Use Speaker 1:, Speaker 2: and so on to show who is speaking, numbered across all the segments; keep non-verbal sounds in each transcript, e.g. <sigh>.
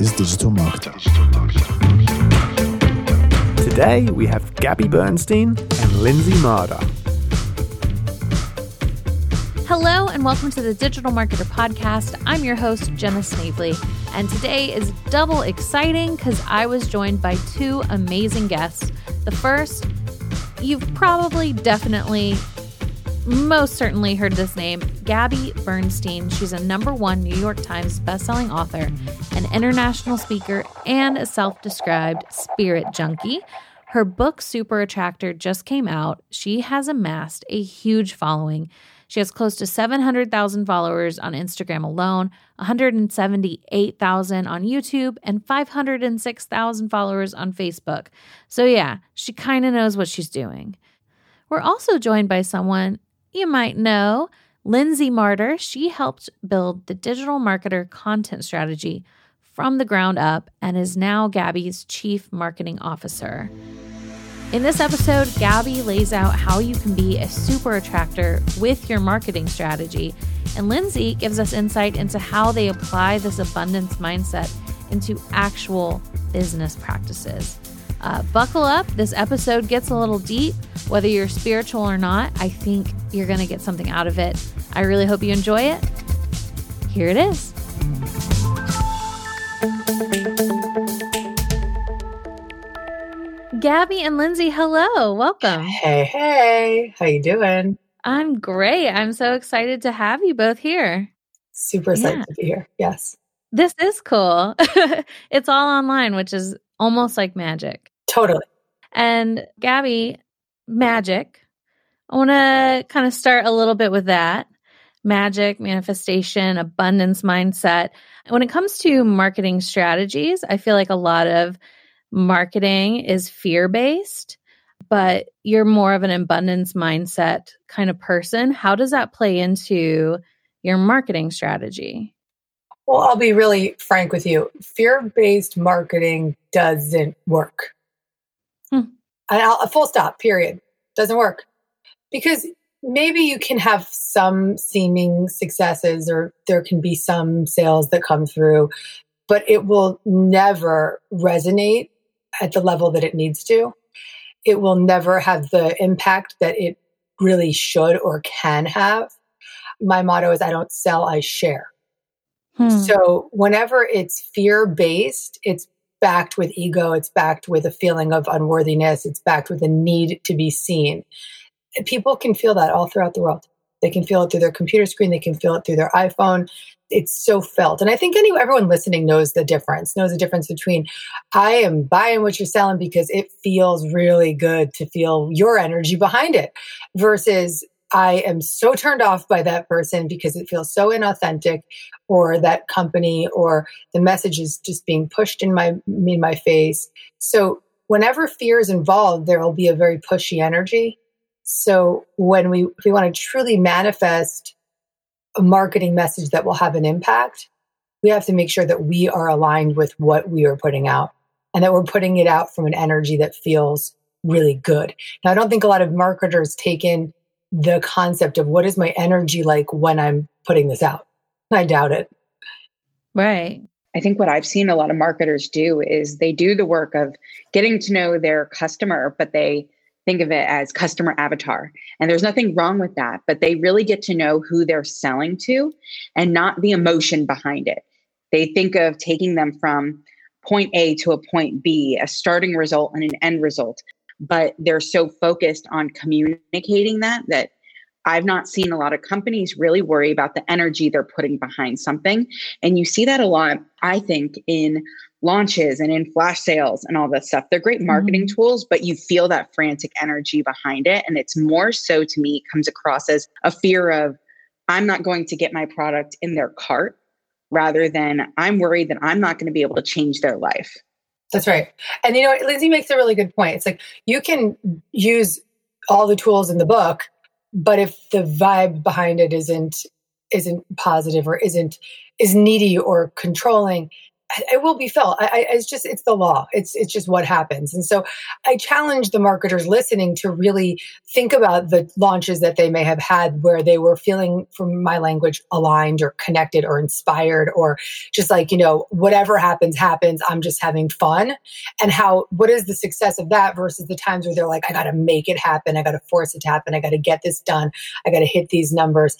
Speaker 1: is Digital Marketer.
Speaker 2: Today we have Gabby Bernstein and Lindsay Marder.
Speaker 3: Hello, and welcome to the Digital Marketer Podcast. I'm your host, Jenna Snavely, and today is double exciting because I was joined by two amazing guests. The first, you've probably definitely most certainly heard this name, Gabby Bernstein. She's a number one New York Times bestselling author, an international speaker, and a self described spirit junkie. Her book, Super Attractor, just came out. She has amassed a huge following. She has close to 700,000 followers on Instagram alone, 178,000 on YouTube, and 506,000 followers on Facebook. So, yeah, she kind of knows what she's doing. We're also joined by someone you might know Lindsay Marder. She helped build the digital marketer content strategy from the ground up and is now Gabby's chief marketing officer. In this episode, Gabby lays out how you can be a super attractor with your marketing strategy, and Lindsay gives us insight into how they apply this abundance mindset into actual business practices. Uh, buckle up. This episode gets a little deep. Whether you're spiritual or not, I think you're going to get something out of it. I really hope you enjoy it. Here it is. Gabby and Lindsay, hello. Welcome.
Speaker 4: Hey, hey. How you doing?
Speaker 3: I'm great. I'm so excited to have you both here.
Speaker 4: Super excited yeah. to be here. Yes.
Speaker 3: This is cool. <laughs> it's all online, which is almost like magic.
Speaker 4: Totally.
Speaker 3: And Gabby, magic. I want to kind of start a little bit with that magic, manifestation, abundance mindset. When it comes to marketing strategies, I feel like a lot of marketing is fear based, but you're more of an abundance mindset kind of person. How does that play into your marketing strategy?
Speaker 4: Well, I'll be really frank with you. Fear based marketing doesn't work. Hmm. a full stop, period. Doesn't work. Because maybe you can have some seeming successes or there can be some sales that come through, but it will never resonate at the level that it needs to. It will never have the impact that it really should or can have. My motto is I don't sell, I share. Hmm. So whenever it's fear based, it's backed with ego, it's backed with a feeling of unworthiness, it's backed with a need to be seen. People can feel that all throughout the world. They can feel it through their computer screen, they can feel it through their iPhone. It's so felt. And I think any, everyone listening knows the difference, knows the difference between I am buying what you're selling because it feels really good to feel your energy behind it versus I am so turned off by that person because it feels so inauthentic or that company or the message is just being pushed in my in my face. So whenever fear is involved, there will be a very pushy energy. So when we if we want to truly manifest a marketing message that will have an impact, we have to make sure that we are aligned with what we are putting out and that we're putting it out from an energy that feels really good. Now I don't think a lot of marketers take in the concept of what is my energy like when I'm putting this out. I doubt it.
Speaker 3: Right.
Speaker 5: I think what I've seen a lot of marketers do is they do the work of getting to know their customer, but they think of it as customer avatar. And there's nothing wrong with that, but they really get to know who they're selling to and not the emotion behind it. They think of taking them from point A to a point B, a starting result and an end result but they're so focused on communicating that that I've not seen a lot of companies really worry about the energy they're putting behind something. And you see that a lot, I think, in launches and in flash sales and all that stuff. They're great marketing mm-hmm. tools, but you feel that frantic energy behind it. And it's more so to me, comes across as a fear of, I'm not going to get my product in their cart rather than I'm worried that I'm not going to be able to change their life.
Speaker 4: That's right. And you know, Lindsay makes a really good point. It's like you can use all the tools in the book, but if the vibe behind it isn't isn't positive or isn't is needy or controlling, it will be felt. I, I, it's just it's the law. It's it's just what happens. And so I challenge the marketers listening to really think about the launches that they may have had where they were feeling, from my language, aligned or connected or inspired or just like you know whatever happens happens. I'm just having fun. And how what is the success of that versus the times where they're like, I got to make it happen. I got to force it to happen. I got to get this done. I got to hit these numbers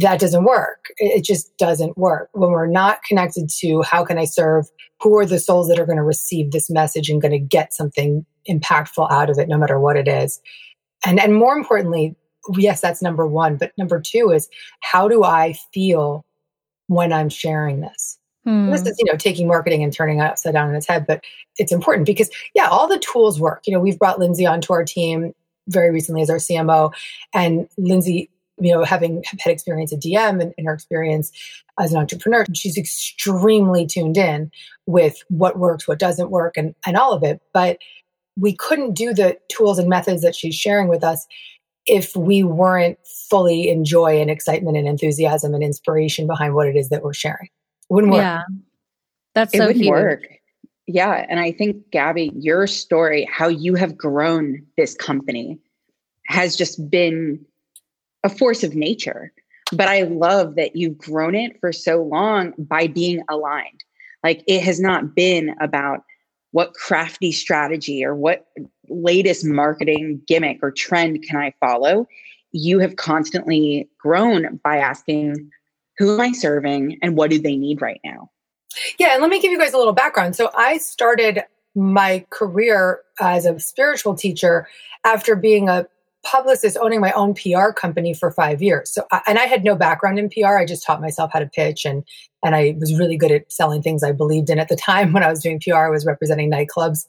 Speaker 4: that doesn't work. It just doesn't work. When we're not connected to how can I serve, who are the souls that are going to receive this message and going to get something impactful out of it, no matter what it is. And, and more importantly, yes, that's number one. But number two is how do I feel when I'm sharing this? Hmm. This is, you know, taking marketing and turning it upside down in its head, but it's important because, yeah, all the tools work. You know, we've brought Lindsay onto our team very recently as our CMO, and Lindsay you know, having had experience at DM and, and her experience as an entrepreneur, she's extremely tuned in with what works, what doesn't work, and, and all of it. But we couldn't do the tools and methods that she's sharing with us if we weren't fully in joy and excitement and enthusiasm and inspiration behind what it is that we're sharing. It wouldn't work.
Speaker 3: Yeah. That's
Speaker 5: it
Speaker 3: so
Speaker 5: wouldn't
Speaker 3: huge.
Speaker 5: work. Yeah. And I think, Gabby, your story, how you have grown this company has just been a force of nature. But I love that you've grown it for so long by being aligned. Like it has not been about what crafty strategy or what latest marketing gimmick or trend can I follow. You have constantly grown by asking, who am I serving and what do they need right now?
Speaker 4: Yeah, and let me give you guys a little background. So I started my career as a spiritual teacher after being a publicist owning my own PR company for five years. So, and I had no background in PR. I just taught myself how to pitch and, and I was really good at selling things I believed in at the time <laughs> when I was doing PR. I was representing nightclubs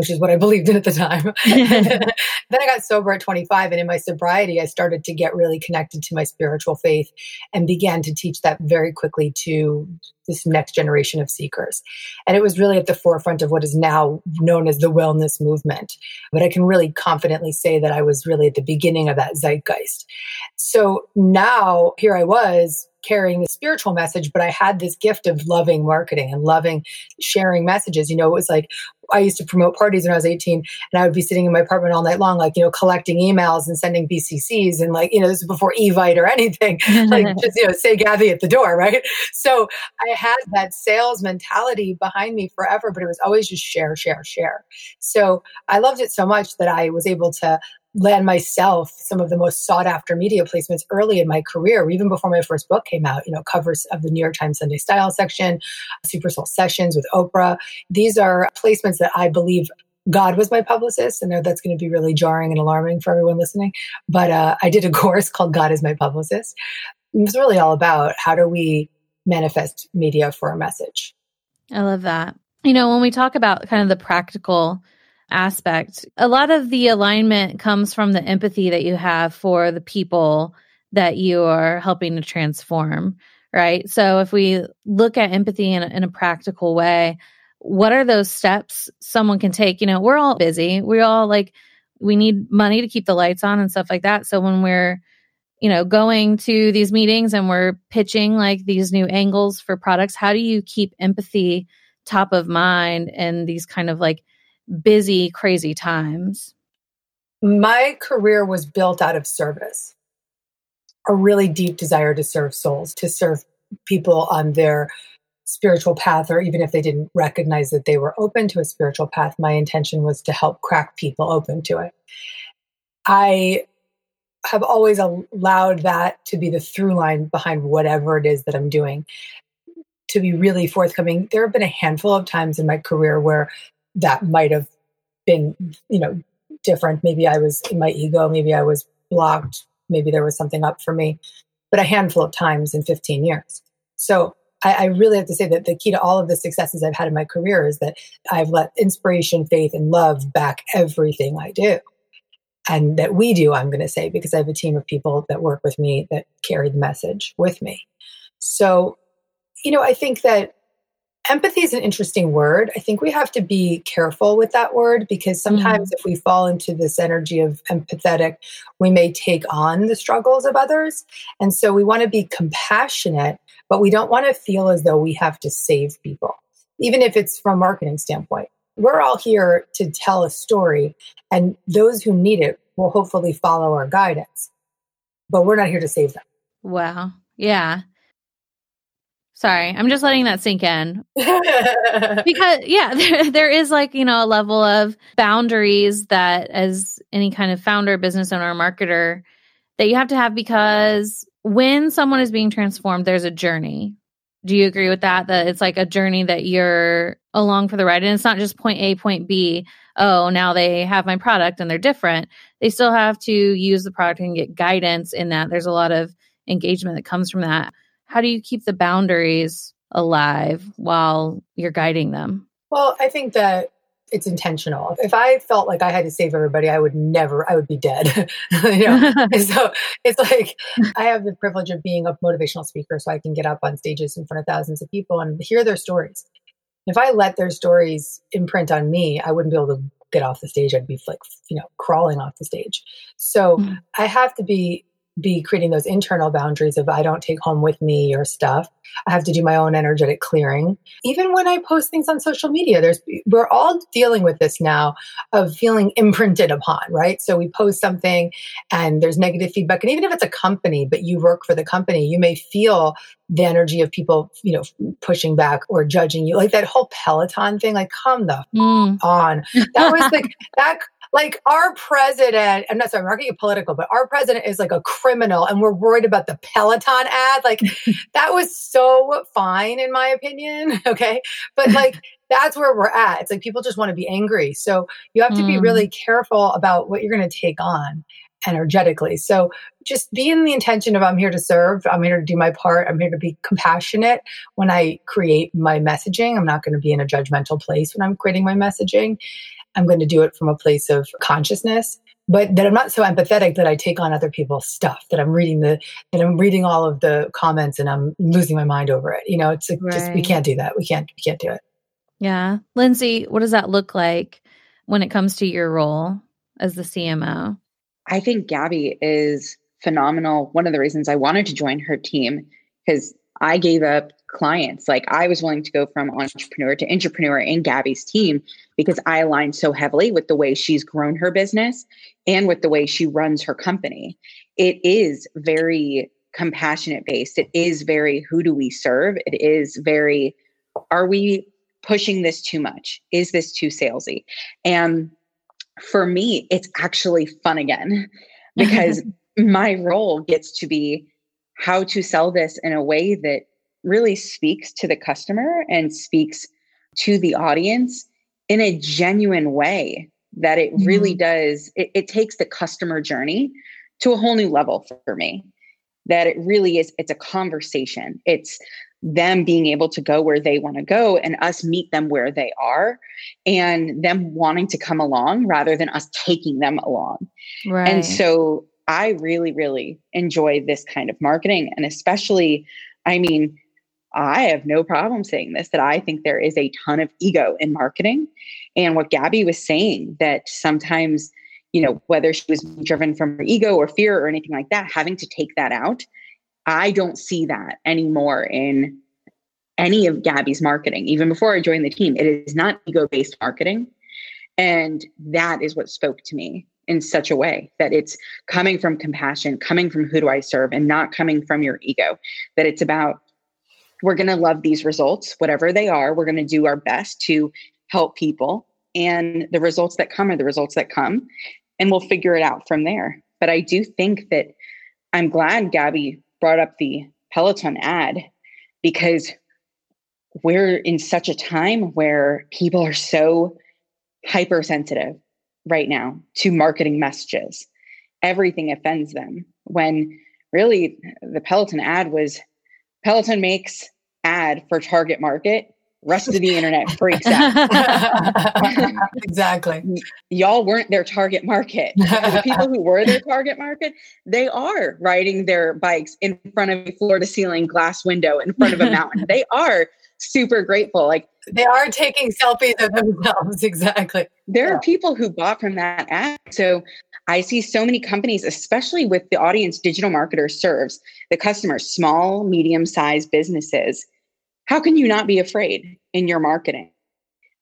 Speaker 4: which is what I believed in at the time. <laughs> <laughs> then I got sober at 25. And in my sobriety, I started to get really connected to my spiritual faith and began to teach that very quickly to this next generation of seekers. And it was really at the forefront of what is now known as the wellness movement. But I can really confidently say that I was really at the beginning of that zeitgeist. So now here I was carrying the spiritual message, but I had this gift of loving marketing and loving sharing messages. You know, it was like I used to promote parties when I was 18 and I would be sitting in my apartment all night long, like, you know, collecting emails and sending BCCs and like, you know, this is before Evite or anything, <laughs> like just, you know, say Gabby at the door, right? So I had that sales mentality behind me forever, but it was always just share, share, share. So I loved it so much that I was able to land myself some of the most sought after media placements early in my career, even before my first book came out, you know, covers of the New York Times Sunday Style section, Super Soul Sessions with Oprah. These are placements that I believe God was my publicist. Know that's going to be really jarring and alarming for everyone listening, but uh, I did a <laughs> course called God is My Publicist. It was really all about how do we manifest media for a message.
Speaker 3: I love that. You know, when we talk about kind of the practical aspect. A lot of the alignment comes from the empathy that you have for the people that you are helping to transform, right? So if we look at empathy in a, in a practical way, what are those steps someone can take? You know, we're all busy. We all like, we need money to keep the lights on and stuff like that. So when we're, you know, going to these meetings and we're pitching like these new angles for products, how do you keep empathy top of mind and these kind of like busy, crazy times?
Speaker 4: My career was built out of service, a really deep desire to serve souls, to serve people on their spiritual path, or even if they didn't recognize that they were open to a spiritual path, my intention was to help crack people open to it. I have always allowed that to be the through line behind whatever it is that I'm doing. To be really forthcoming, there have been a handful of times in my career where that might have been, you know, different. Maybe I was in my ego, maybe I was blocked, maybe there was something up for me, but a handful of times in 15 years. So I, I, really have to say that the key to all of the successes I've had in my career is that I've let inspiration, faith, and love back everything I do. And that we do, I'm going to say, because I have a team of people that work with me that carry the message with me. So, you know, I think that empathy is an interesting word. I think we have to be careful with that word because sometimes mm. if we fall into this energy of empathetic, we may take on the struggles of others. And so we want to be compassionate, but we don't want to feel as though we have to save people. even if it's from a marketing standpoint. We're all here to tell a story, and those who need it will hopefully follow our guidance. But we're not here to save them.
Speaker 3: Wow. Yeah. Sorry, I'm just letting that sink in. <laughs> because, yeah, <laughs> there, there is like, you know, a level of boundaries that, as any kind of founder, business owner, marketer, that you have to have because when someone is being transformed, there's a journey. Do you agree with that? That it's like a journey that you're along for the ride. And it's not just point A, point B. Oh, now they have my product and they're different. They still have to use the product and get guidance in that. There's a lot of engagement that comes from that how do you keep the boundaries alive while you're guiding them?
Speaker 4: Well, I think that it's intentional. If I felt like I had to save everybody, I would never, I would be dead. <laughs> you know? <laughs> so it's like I have the privilege of being a motivational speaker, so I can get up on stages in front of thousands of people and hear their stories. If I let their stories imprint on me, I wouldn't be able to get off the stage. I'd be like, you know, crawling off the stage. So mm. I have to be be creating those internal boundaries of I don't take home with me your stuff. I have to do my own energetic clearing. Even when I post things on social media, there's we're all dealing with this now of feeling imprinted upon, right? So we post something and there's negative feedback. And even if it's a company, but you work for the company, you may feel the energy of people, you know, pushing back or judging you. Like that whole Peloton thing, like come the mm. on. That was like <laughs> that like our president, I'm not sorry, I'm not getting political, but our president is like a criminal and we're worried about the Peloton ad. Like <laughs> that was so fine in my opinion. <laughs> Okay. But like that's where we're at. It's like people just want to be angry. So you have to mm. be really mm. careful about what you're going to take on energetically. So just be in the intention of I'm here to serve, I'm here to do my part, I'm here to be compassionate when I create my messaging. I'm not going to be in a judgmental place when I'm creating my messaging. I'm going to do it from a place of consciousness but that I'm not so empathetic that I take on other people's stuff, that I'm reading the, that I'm reading all of the comments and I'm losing my mind over it. You know, it's right. just, we can't do that. We can't, we can't do it.
Speaker 3: Yeah. Lindsay, what does that look like when it comes to your role as the CMO?
Speaker 5: I think Gabby is phenomenal. One of the reasons I wanted to join her team because I gave up clients. Like I was willing to go from entrepreneur to entrepreneur in Gabby's team because I align so heavily with the way she's grown her business and with the way she runs her company. It is very compassionate based. It is very who do we serve? It is very are we pushing this too much? Is this too salesy? And for me, it's actually fun again <laughs> because my role gets to be how to sell this in a way that really speaks to the customer and speaks to the audience in a genuine way that it mm-hmm. really does it, it, takes the customer journey to a whole new level for me that it really is it's a conversation it's them being able to go where they want to go and us meet them where they are and them wanting to come along rather than us taking them along right. and so i really really enjoy this kind of marketing and especially i mean I have no problem saying this that I think there is a ton of ego in marketing. And what Gabby was saying that sometimes, you know, whether she was driven from her ego or fear or anything like that, having to take that out, I don't see that anymore in any of Gabby's marketing. Even before I joined the team, it is not ego based marketing. And that is what spoke to me in such a way that it's coming from compassion, coming from who do I serve, and not coming from your ego. That it's about we're going to love these results, whatever they are. We're going to do our best to help people. And the results that come are the results that come. And we'll figure it out from there. But I do think that I'm glad Gabby brought up the Peloton ad because we're in such a time where people are so hypersensitive right now to marketing messages. Everything offends them when really the Peloton ad was Peloton makes ad for target market. Rest of the internet freaks
Speaker 4: out. <laughs> exactly.
Speaker 5: Y'all weren't their target market. <laughs> the people who were their target market, they are riding their bikes in front of a floor to ceiling glass window in front of a mountain. they are super grateful. Like
Speaker 4: they are taking selfies of themselves. <laughs> Exactly.
Speaker 5: There yeah. are people who bought from that ad. So I see so many companies, especially with the audience digital marketer serves, the customers, small, medium sized businesses, how can you not be afraid in your marketing?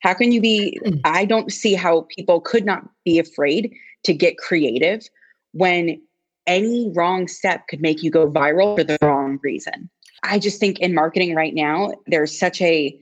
Speaker 5: How can you be? Hmm. I don't see how people could not be afraid to get creative when any wrong step could make you go viral for the wrong reason. I just think in marketing right now, there's such a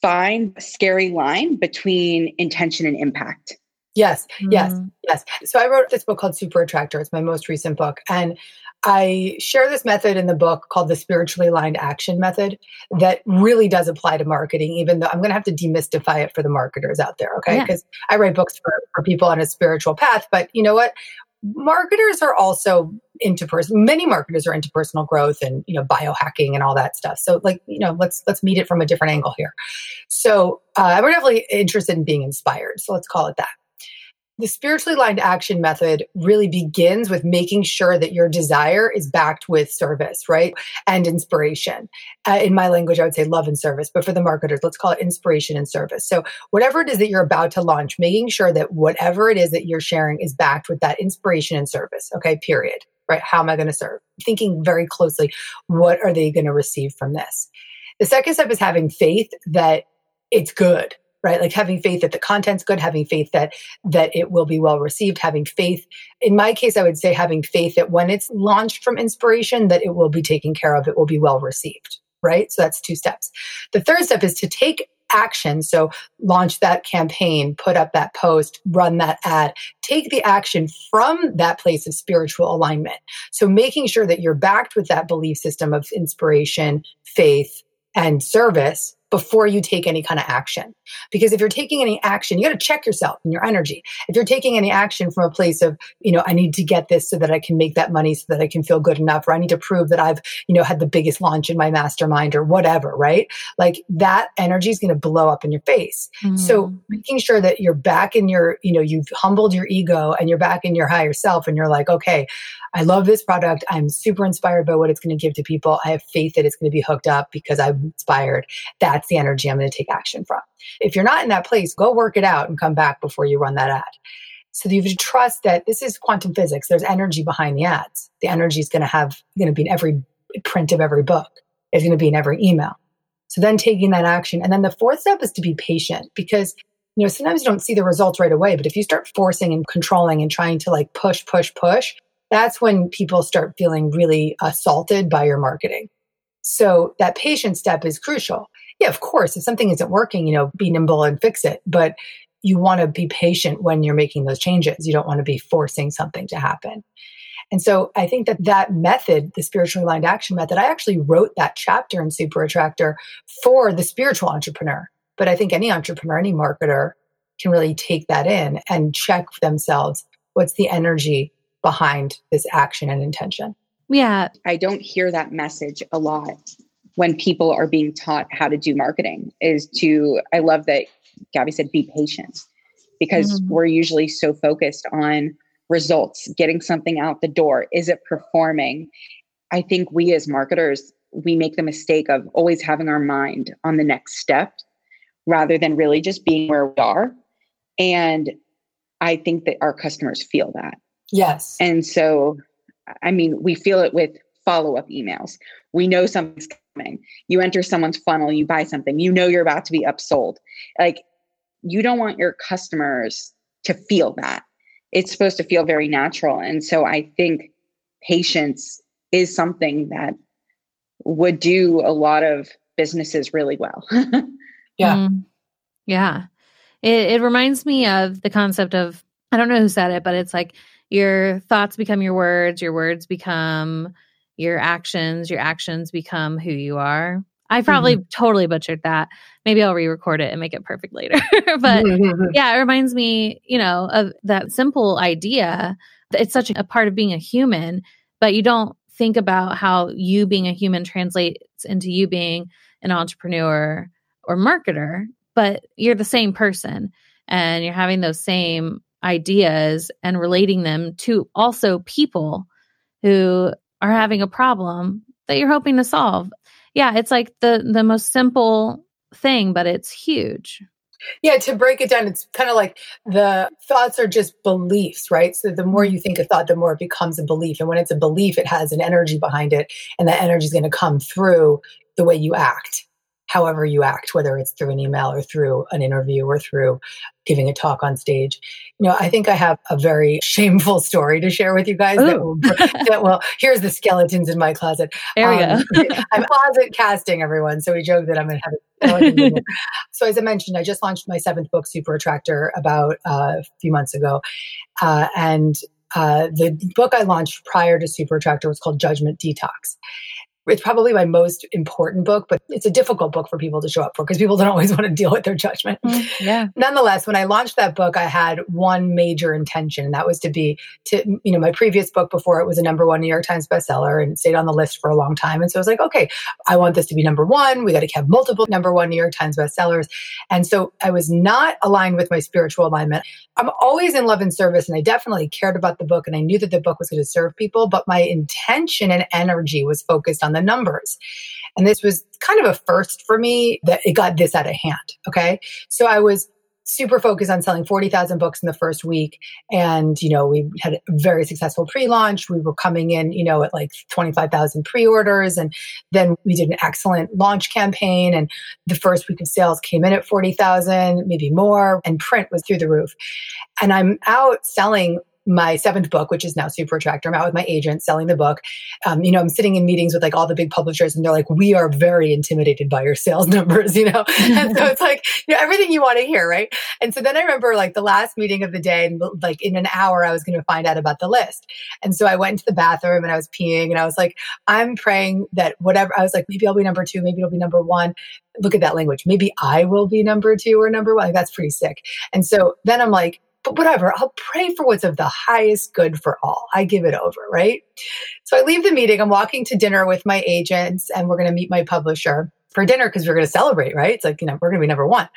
Speaker 5: fine, scary line between intention and impact.
Speaker 4: Yes, yes, mm. yes. So I wrote this book called Super Attractor. It's my most recent book. And I share this method in the book called the spiritually aligned action method that really does apply to marketing, even though I'm going to have to demystify it for the marketers out there. Okay. Because yeah. I write books for, for people on a spiritual path. But you know what? marketers are also into person many marketers are into personal growth and you know biohacking and all that stuff so like you know let's let's meet it from a different angle here so uh, i'm definitely interested in being inspired so let's call it that the spiritually aligned action method really begins with making sure that your desire is backed with service, right? And inspiration. Uh, in my language, I would say love and service, but for the marketers, let's call it inspiration and service. So, whatever it is that you're about to launch, making sure that whatever it is that you're sharing is backed with that inspiration and service. Okay, period. Right? How am I going to serve? Thinking very closely, what are they going to receive from this? The second step is having faith that it's good right? Like having faith that the content's good having faith that that it will be well received having faith in my case i would say having faith that when it's launched from inspiration that it will be taken care of it will be well received right? So that's two steps. The third step is to take action. So launch that campaign put up that post run that ad. Take the action from that place of spiritual alignment. So making sure that you're backed with that belief system of inspiration faith and service before you take any kind of action. Because if you're taking any action, you got to check yourself and your energy. If you're taking any action from a place of, you know, I need to get this so that I can make that money so that I can feel good enough, or I need to prove that I've, you know, had the biggest launch in my mastermind or whatever, right? Like that energy is going to blow up in your face. Mm. So making sure that you're back in your, you know, you've humbled your ego and you're back in your higher self and you're like, okay, I love this product. I'm super inspired by what it's going to give to people. I have faith that it's going to be hooked up because I'm inspired. That's the energy I'm going to take action from. If you're not in that place, go work it out and come back before you run that ad. So you have to trust that this is quantum physics. There's energy behind the ads. The energy is going to have, going to be in every print of every book. It's going to be in every email. So then taking that action. And then the fourth step is to be patient because you know, sometimes you don't see the results right away, but if you start forcing and controlling and trying to like push, push, push, that's when people start feeling really assaulted by your marketing. So that patient step is crucial. Yeah, of course, if something isn't working, you know, be nimble and fix it. But you want to be patient when you're making those changes. You don't want to be forcing something to happen. And so I think that that method, the spiritually aligned action method, I actually wrote that chapter in Super Attractor for the spiritual entrepreneur. But I think any entrepreneur, any marketer can really take that in and check themselves. What's the energy behind this action and intention.
Speaker 3: Yeah.
Speaker 5: I don't hear that message a lot when people are being taught how to do marketing is to I love that Gabby said be patient because mm-hmm. we're usually so focused on results, getting something out the door. Is it performing? I think we as marketers, we make the mistake of always having our mind on the next step rather than really just being where we are. And I think that our customers feel that.
Speaker 4: Yes.
Speaker 5: And so, I mean, we feel it with follow up emails. We know something's. You enter someone's funnel, you buy something, you know you're about to be upsold. Like, you don't want your customers to feel that. It's supposed to feel very natural. And so, I think patience is something that would do a lot of businesses really well. <laughs>
Speaker 4: yeah. Mm,
Speaker 3: yeah. It, it reminds me of the concept of, I don't know who said it, but it's like, your thoughts become your words, your words become your actions, your actions become who you are. I probably mm-hmm. totally butchered that. Maybe I'll re-record it and make it perfect later. <laughs> but <laughs> yeah, it reminds me, you know, of that simple idea. It's such a part of being a human, but you don't think about how you being a human translates into you being an entrepreneur or marketer, but you're the same person and you're having those same ideas and relating them to also people who are having a problem that you're hoping to solve. Yeah, it's like the the most simple thing, but it's huge.
Speaker 4: Yeah, to break it down, it's kind of like the thoughts are just beliefs, right? So the more you think a thought, the more it becomes a belief. And when it's a belief, it has an energy behind it, and that energy is going to come through the way you act however you act, whether it's through an email or through an interview or through giving a talk on stage. You know, I think I have a very <laughs> shameful story to share with you guys that will, that will, here's the skeletons in my closet.
Speaker 3: There we um,
Speaker 4: go. <laughs> I'm closet casting everyone. So we joke that I'm going to have a <laughs> so as I mentioned, I just launched my seventh book, Super Attractor, about uh, a few months ago. Uh, and uh, the book I launched prior to Super Attractor was called Judgment Detox. It's probably my most important book, but it's a difficult book for people to show up for because people don't always want to deal with their judgment.
Speaker 3: Mm, yeah.
Speaker 4: Nonetheless, when I launched that book, I had one major intention, and that was to be to, you know, my previous book before it was a number one New York Times bestseller and stayed on the list for a long time. And so I was like, okay, I want this to be number one. We got to have multiple number one New York Times bestsellers. And so I was not aligned with my spiritual alignment. I'm always in love and service, and I definitely cared about the book, and I knew that the book was going to serve people, but my intention and energy was focused on the numbers. And this was kind of a first for me that it got this out of hand. Okay. So I was super focused on selling 40,000 books in the first week. And, you know, we had a very successful pre-launch. We were coming in, you know, at like 25,000 pre-orders. And then we did an excellent launch campaign. And the first week of sales came in at 40,000, maybe more. And print was through the roof. And I'm out selling my seventh book, which is now Super Attractor. I'm out with my agent selling the book. Um, you know, I'm sitting in meetings with like all the big publishers and they're like, we are very intimidated by your sales <laughs> numbers, you know? <laughs> and so it's like, you know, everything you want to hear, right? And so then I remember like the last meeting of the day and like in an hour, I was going to find out about the list. And so I went into the bathroom and I was peeing and I was like, I'm praying that whatever, I was like, maybe I'll be number two, maybe it'll be number one. Look at that language. Maybe I will be number two or number one. Like, that's pretty sick. And so then I'm like, but whatever, I'll pray for what's of the highest good for all. I give it over, right? So I leave the meeting. I'm walking to dinner with my agents and we're going to meet my publisher for dinner because we're going to celebrate, right? It's like, you know, we're going to be number one.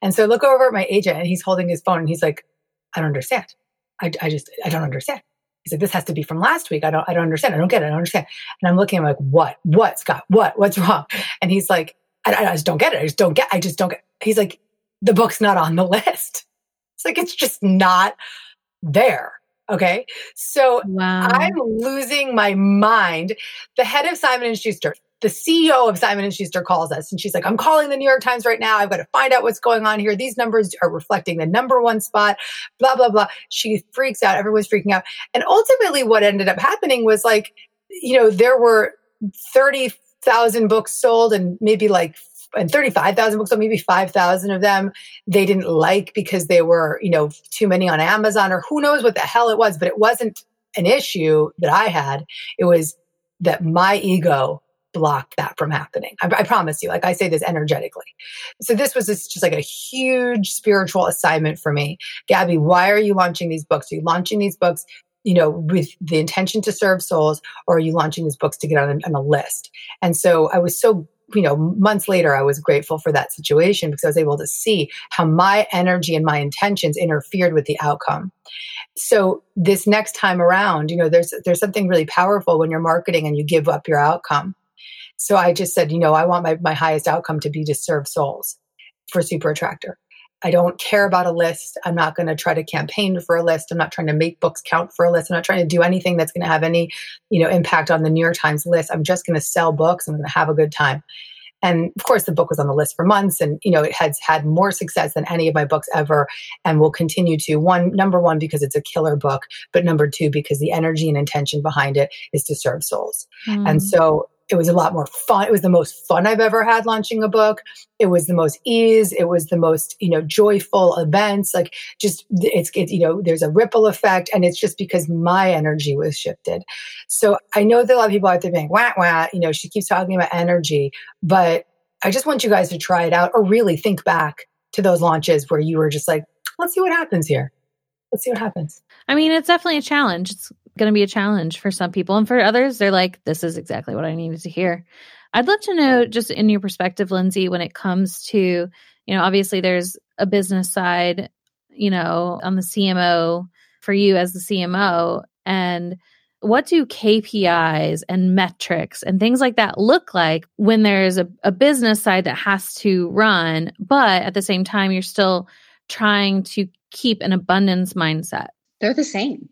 Speaker 4: And so I look over at my agent and he's holding his phone and he's like, I don't understand. I, I just, I don't understand. He said, this has to be from last week. I don't, I don't understand. I don't get it. I don't understand. And I'm looking, I'm like, what, what, Scott, what, what's wrong? And he's like, I, I just don't get it. I just don't get, I just don't get, he's like, the book's not on the <laughs> list. It's <laughs> like it's just not there. Okay. So wow. I'm losing my mind. The head of Simon and Schuster, the CEO of Simon and Schuster calls us and she's like, I'm calling the New York Times right now. I've got to find out what's going on here. These numbers are reflecting the number one spot, blah, blah, blah. She freaks out. Everyone's freaking out. And ultimately what ended up happening was like, you know, there were 30,000 books sold and maybe like and 35,000 books, so maybe 5,000 of them they didn't like because they were, you know, too many on Amazon or who knows what the hell it was, but it wasn't an issue that I had. It was that my ego blocked that from happening. I, I, promise you, like I say this energetically. So this was just, just like a huge spiritual assignment for me. Gabby, why are you launching these books? Are you launching these books you know, with the intention to serve souls, or are you launching these books to get on on a list? And so I was so you know, months later, I was grateful for that situation because I was able to see how my energy and my intentions interfered with the outcome. So this next time around, you know, there's there's something really powerful when you're marketing and you give up your outcome. So I just said, you know, I want my, my highest outcome to be to serve souls for Super Attractor. I don't care about a list. I'm not going to try to campaign for a list. I'm not trying to make books count for a list. I'm not trying to do anything that's going to have any, you know, impact on the New York Times list. I'm just going to sell books. I'm going to have a good time. And of course, the book was on the list for months and, you know, it has had more success than any of my books ever and will continue to. One, number one, because it's a killer book, but number two, because the energy and intention behind it is to serve souls. Mm. And so it was a lot more fun. It was the most fun I've ever had launching a book. It was the most ease. It was the most, you know, joyful events. Like just it's, it's, you know, there's a ripple effect and it's just because my energy was shifted. So I know that a lot of people out there being wah, wah, you know, she keeps talking about energy, but I just want you guys to try it out or really think back to those launches where you were just like, let's see what happens here. Let's see what happens.
Speaker 3: I mean, it's definitely a challenge. It's going to be a challenge for some people. And for others, they're like, this is exactly what I needed to hear. I'd love to know, just in your perspective, Lindsay, when it comes to, you know, obviously there's a business side, you know, on the CMO for you as the CMO. And what do KPIs and metrics and things like that look like when there's a, a business side that has to run, but at the same time, you're still trying to keep an abundance mindset?
Speaker 5: They're the same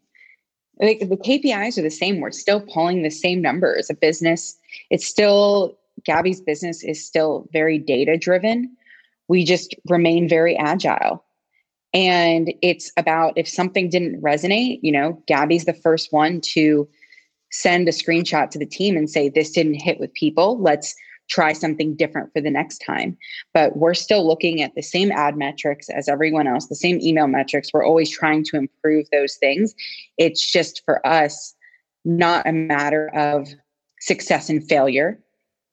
Speaker 5: like the KPIs are the same. We're still pulling the same numbers. A business, it's still Gabby's business is still very data driven. We just remain very agile. And it's about if something didn't resonate, you know, Gabby's the first one to send a screenshot to the team and say, this didn't hit with people. Let's try something different for the next time. But we're still looking at the same ad metrics as everyone else, the same email metrics. We're always trying to improve those things. It's just for us, not a matter of success and failure.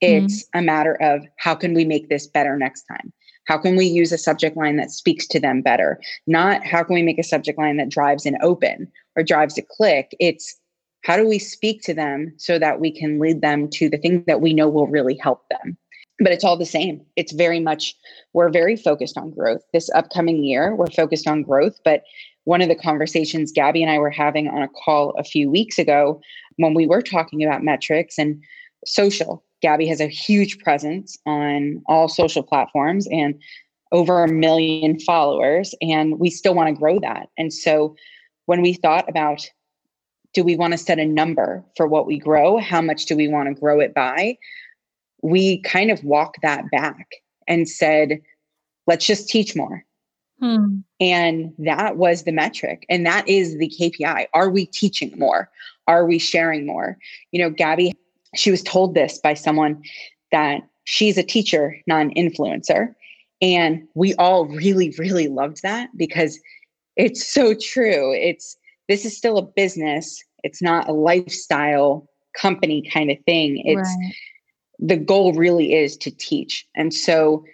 Speaker 5: It's mm-hmm. a matter of how can we make this better next time? How can we use a subject line that speaks to them better? Not how can we make a subject line that drives an open or drives a click? It's how do we speak to them so that we can lead them to the thing that we know will really help them? But it's all the same. It's very much, we're very focused on growth. This upcoming year, we're focused on growth. But one of the conversations Gabby and I were having on a call a few weeks ago when we were talking about metrics and social, Gabby has a huge presence on all social platforms and over a million followers, and we still want to grow that. And so when we thought about do we want to set a number for what we grow? How much do we want to grow it by? We kind of walked that back and said, let's just teach more. Hmm. And that was the metric. And that is the KPI. Are we teaching more? Are we sharing more? You know, Gabby she was told this by someone that she's a teacher, not an influencer. And we all really, really loved that because it's so true. It's this is still a business, it's not a lifestyle company kind of thing. It's right. the goal really is to teach. And so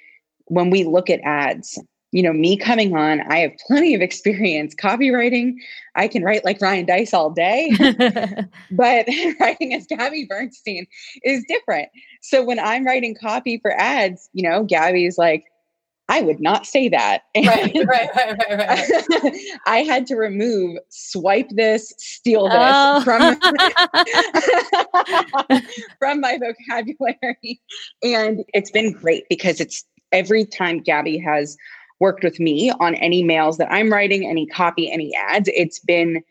Speaker 5: when we look at ads, you know, me coming on, I have plenty of experience copywriting. I can write like Ryan Deiss all day, <laughs> but <laughs> writing as Gabby Bernstein is different. So when I'm writing copy for ads, you know, Gabby's like, I would not say that. <laughs>
Speaker 4: right, right, right, right, right. <laughs>
Speaker 5: I had to remove swipe this, steal this oh. from <laughs> from my vocabulary. And it's been great because it's every time Gabby has worked with me on any mails that I'm writing, any copy, any ads, it's been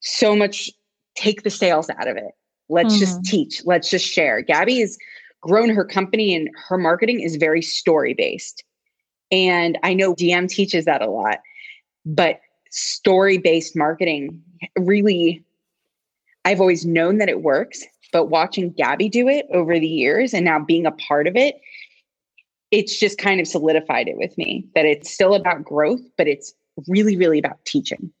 Speaker 5: so much take the sales out of it. Let's mm-hmm. just teach, let's just share. Gabby has grown her company and her marketing is very story based. And I know DM teaches that a lot, but story based marketing really, I've always known that it works, but watching Gabby do it over the years and now being a part of it, it's just kind of solidified it with me that it's still about growth, but it's really, really about teaching.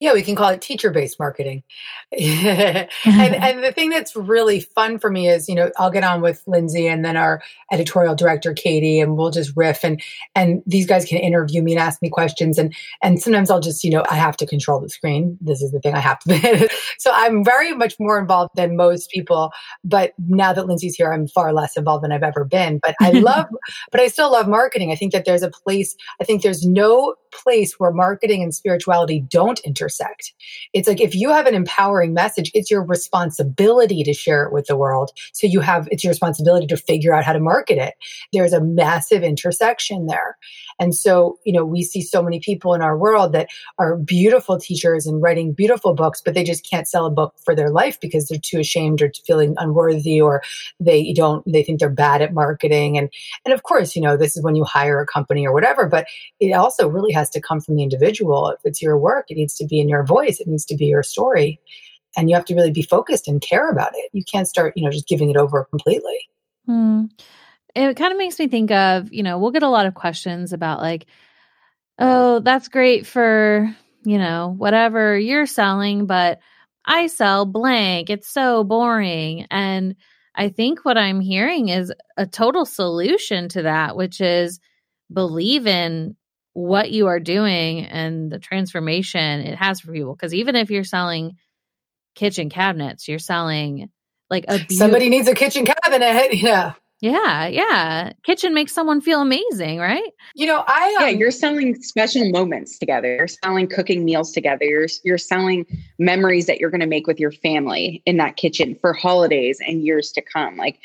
Speaker 4: Yeah, we can call it teacher based marketing. <laughs> and, <laughs> and, the thing that's really fun for me is, you know, I'll get on with Lindsay and then our editorial director, Katie, and we'll just riff and, and these guys can interview me and ask me questions. And, and sometimes I'll just, you know, I have to control the screen. This is the thing I have to. <laughs> so I'm very much more involved than most people. But now that Lindsay's here, I'm far less involved than I've ever been. But I love, but I still love marketing. I think that there's a place, I think there's no place where marketing and spirituality don't intersect. It's like if you have an empowering message, it's your responsibility to share it with the world. So you have, it's your responsibility to figure out how to market it. There's a massive intersection there. And so, you know, we see so many people in our world that are beautiful teachers and writing beautiful books, but they just can't sell a book for their life because they're too ashamed or feeling unworthy or they don't, they think they're bad at marketing. And, and of course, you know, this is when you hire a company or whatever, but it also really has to come from the individual. If it's your work, it needs to be in your voice. It needs to be your story. And you have to really be focused and care about it. You can't start, you know, just giving it over completely.
Speaker 3: Hmm it kind of makes me think of, you know, we'll get a lot of questions about like, oh, that's great for, you know, whatever you're selling, but I sell blank. It's so boring. And I think what I'm hearing is a total solution to that, which is believe in what you are doing and the transformation it has for people. Because even if you're selling kitchen cabinets, you're selling like a
Speaker 4: be- somebody needs a kitchen cabinet. <laughs> Yeah.
Speaker 3: Yeah, yeah. Kitchen makes someone feel amazing, right?
Speaker 4: You know, I
Speaker 5: um, yeah. You're selling special moments together. You're selling cooking meals together. You're you're selling memories that you're going to make with your family in that kitchen for holidays and years to come. Like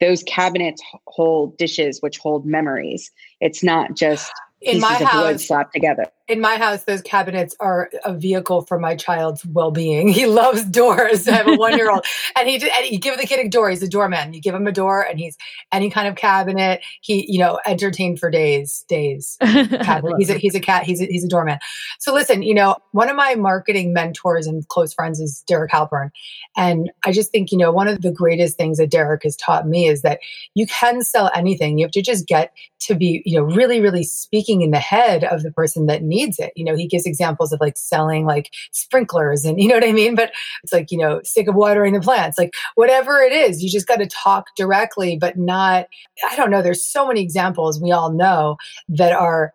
Speaker 5: those cabinets hold dishes which hold memories. It's not just
Speaker 4: in my house
Speaker 5: slapped together
Speaker 4: in my house, those cabinets are a vehicle for my child's well-being. <laughs> He loves doors. I have a one-year-old, <laughs> and he and you give the kid a door. He's a doorman. You give him a door, and he's any kind of cabinet. He, you know, entertained for days, days. <laughs> he's a he's a cat. He's a, he's a doorman. So listen, you know, one of my marketing mentors and close friends is Derek Halpern, and I just think you know one of the greatest things that Derek has taught me is that you can sell anything. You have to just get to be you know really really speaking in the head of the person that needs needs it. You know, he gives examples of like selling like sprinklers and <laughs> you know what I mean? But it's like, you know, sick of watering the plants, like whatever it is, you just got to talk directly, but not, I don't know. There's so many examples we all know that are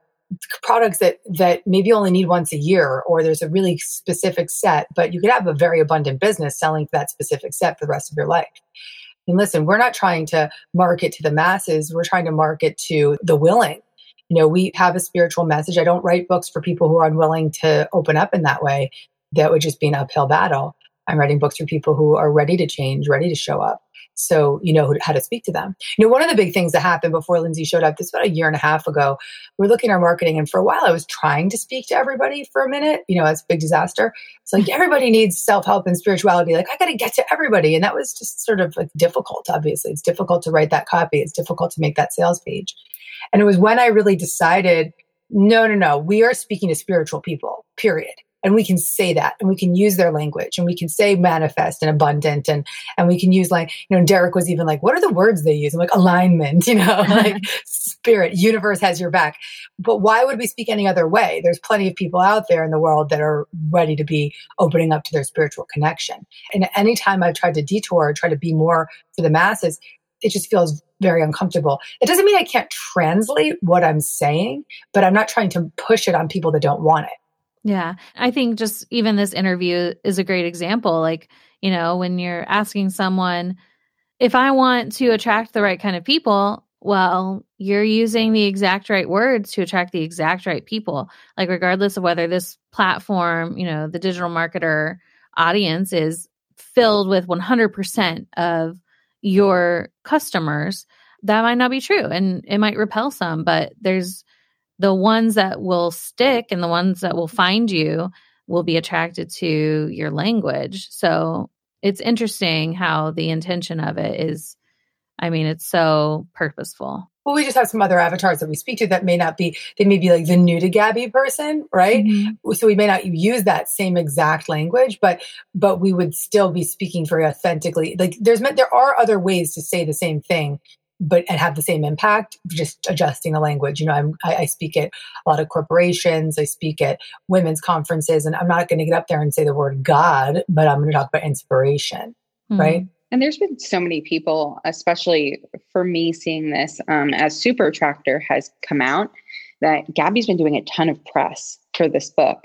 Speaker 4: products that that maybe only need once a year or there's a really specific set but you could have a very abundant business selling that specific set for the rest of your life and listen we're not trying to market to the masses we're trying to market to the willing you know, we have a spiritual message. I don't write books for people who are unwilling to open up in that way. That would just be an uphill battle. I'm writing books for people who are ready to change, ready to show up. So you know how to speak to them. You know, one of the big things that happened before Lindsay showed up, this about a year and a half ago, we are looking at our marketing, and for a while I was trying to speak to everybody for a minute. You know, it's a big disaster. It's like mm-hmm. everybody needs self help and spirituality. Like I got to get to everybody, and that was just sort of like difficult. Obviously, it's difficult to write that copy. It's difficult to make that sales page. And it was when I really decided, no, no, no, we are speaking to spiritual people, period. And we can say that and we can use their language and we can say manifest and abundant and, and we can use like, you know, Derek was even like, what are the words they use? I'm like alignment, <laughs> you know, like <laughs> spirit, universe has your back. But why would we speak any other way? There's plenty of people out there in the world that are ready to be opening up to their spiritual connection. And anytime I've tried to detour, try to be more for the masses, it just feels very uncomfortable. It doesn't mean I can't translate what I'm saying, but I'm not trying to push it on people that don't want it.
Speaker 3: Yeah. I think just even this interview is a great example. Like, you know, when you're asking someone, if I want to attract the right kind of people, well, you're using the exact right words to attract the exact right people. Like, regardless of whether this platform, you know, the digital marketer audience is filled with 100% of your customers, that might not be true and it might repel some, but there's the ones that will stick and the ones that will find you will be attracted to your language. So it's interesting how the intention of it is, I mean, it's so purposeful.
Speaker 4: Well, we just have some other avatars that we speak to that may not be, they may be like the new to Gabby person, right? Mm-hmm. So we may not use that same exact language, but, but we would still be speaking very authentically. Like there's, there are other ways to say the same thing but and have the same impact just adjusting the language you know I'm, I, I speak at a lot of corporations i speak at women's conferences and i'm not going to get up there and say the word god but i'm going to talk about inspiration mm-hmm. right
Speaker 5: and there's been so many people, especially for me, seeing this um, as Super Attractor has come out, that Gabby's been doing a ton of press for this book.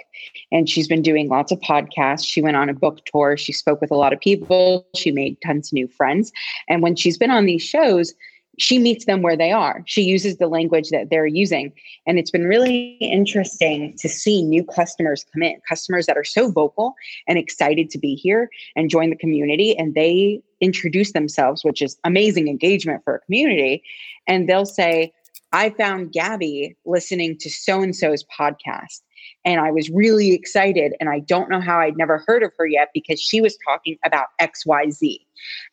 Speaker 5: And she's been doing lots of podcasts. She went on a book tour. She spoke with a lot of people. She made tons of new friends. And when she's been on these shows, she meets them where they are. She uses the language that they're using. And it's been really interesting to see new customers come in, customers that are so vocal and excited to be here and join the community. And they introduce themselves, which is amazing engagement for a community. And they'll say, I found Gabby listening to so and so's podcast. And I was really excited. And I don't know how I'd never heard of her yet because she was talking about XYZ.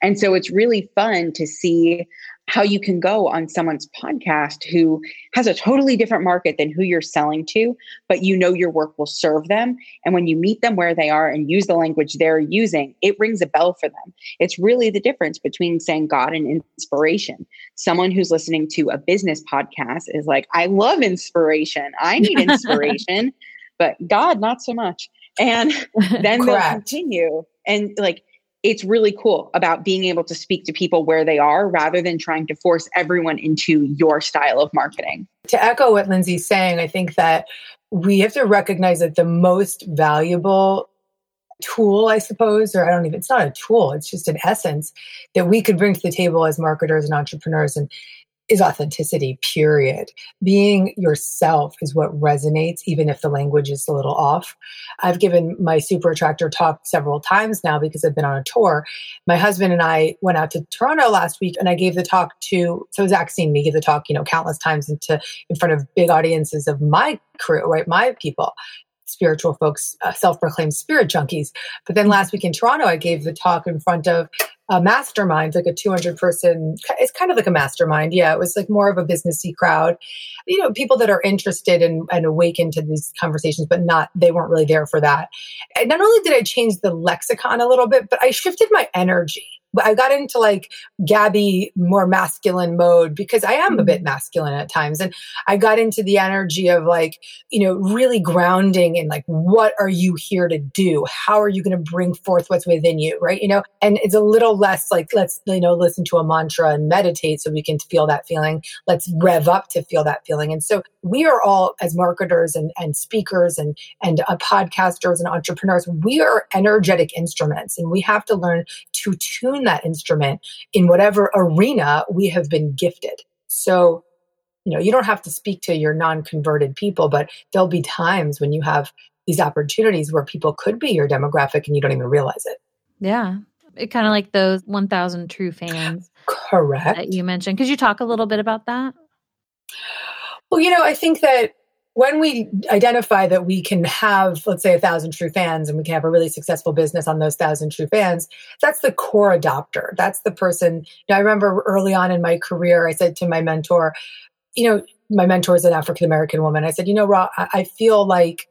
Speaker 5: And so it's really fun to see how you can go on someone's podcast who has a totally different market than who you're selling to, but you know your work will serve them. And when you meet them where they are and use the language they're using, it rings a bell for them. It's really the difference between saying God and inspiration. Someone who's listening to a business podcast is like, I love inspiration. I <laughs> need inspiration, but God, not so much. And <laughs> then they'll continue. And like, it's really cool about being able to speak to people where they are rather than trying to force everyone into your style of marketing.
Speaker 4: To echo what Lindsay's saying, I think that we have to recognize that the most valuable tool, I suppose, or I don't even, it's not a tool, it's just an essence that we could bring to the table as marketers and entrepreneurs and is authenticity, period. Being yourself is what resonates, even if the language is a little off. I've given my super attractor talk several times now because I've been on a tour. My husband and I went out to Toronto last week and I gave the talk to, so Zach seen me give the talk, you know, countless times into, in front of big audiences of my crew, right? My people spiritual folks, uh, self proclaimed spirit junkies. But then last week in Toronto, I gave the talk in front of a mastermind, like a 200 person, it's kind of like a mastermind. Yeah, it was like more of a businessy crowd. You know, people that are interested and, and awakened to these conversations, but not, they weren't really there for that. And not only did I change the lexicon a little bit, but I shifted my energy. I got into like Gabby more masculine mode because I am a bit mm-hmm. masculine at times. And I got into the energy of like, you know, really grounding in like, what are you here to do? How are you going to bring forth what's within you? Right. You know, and it's a little less like, let's, you know, listen to a mantra and meditate so we can feel that feeling. Let's rev up to feel that feeling. And so we are all as marketers and, and speakers and, and uh, podcasters and entrepreneurs, we are energetic instruments and we have to learn to tune that instrument in whatever arena we have been gifted. So, you know, you don't have to speak to your non converted people, but there'll be times when you have these opportunities where people could be your demographic and you don't even realize it.
Speaker 3: Yeah. It kind of like those 1000 true fans.
Speaker 4: Correct.
Speaker 3: That you mentioned. Could you talk a little bit about that?
Speaker 4: Well, you know, I think that when we identify that we can have, let's say, a thousand true fans and we can have a really successful business on those thousand true fans, that's the core adopter. That's the person. You know, I remember early on in my career, I said to my mentor, you know, my mentor is an African American woman. I said, you know, Rha, I feel like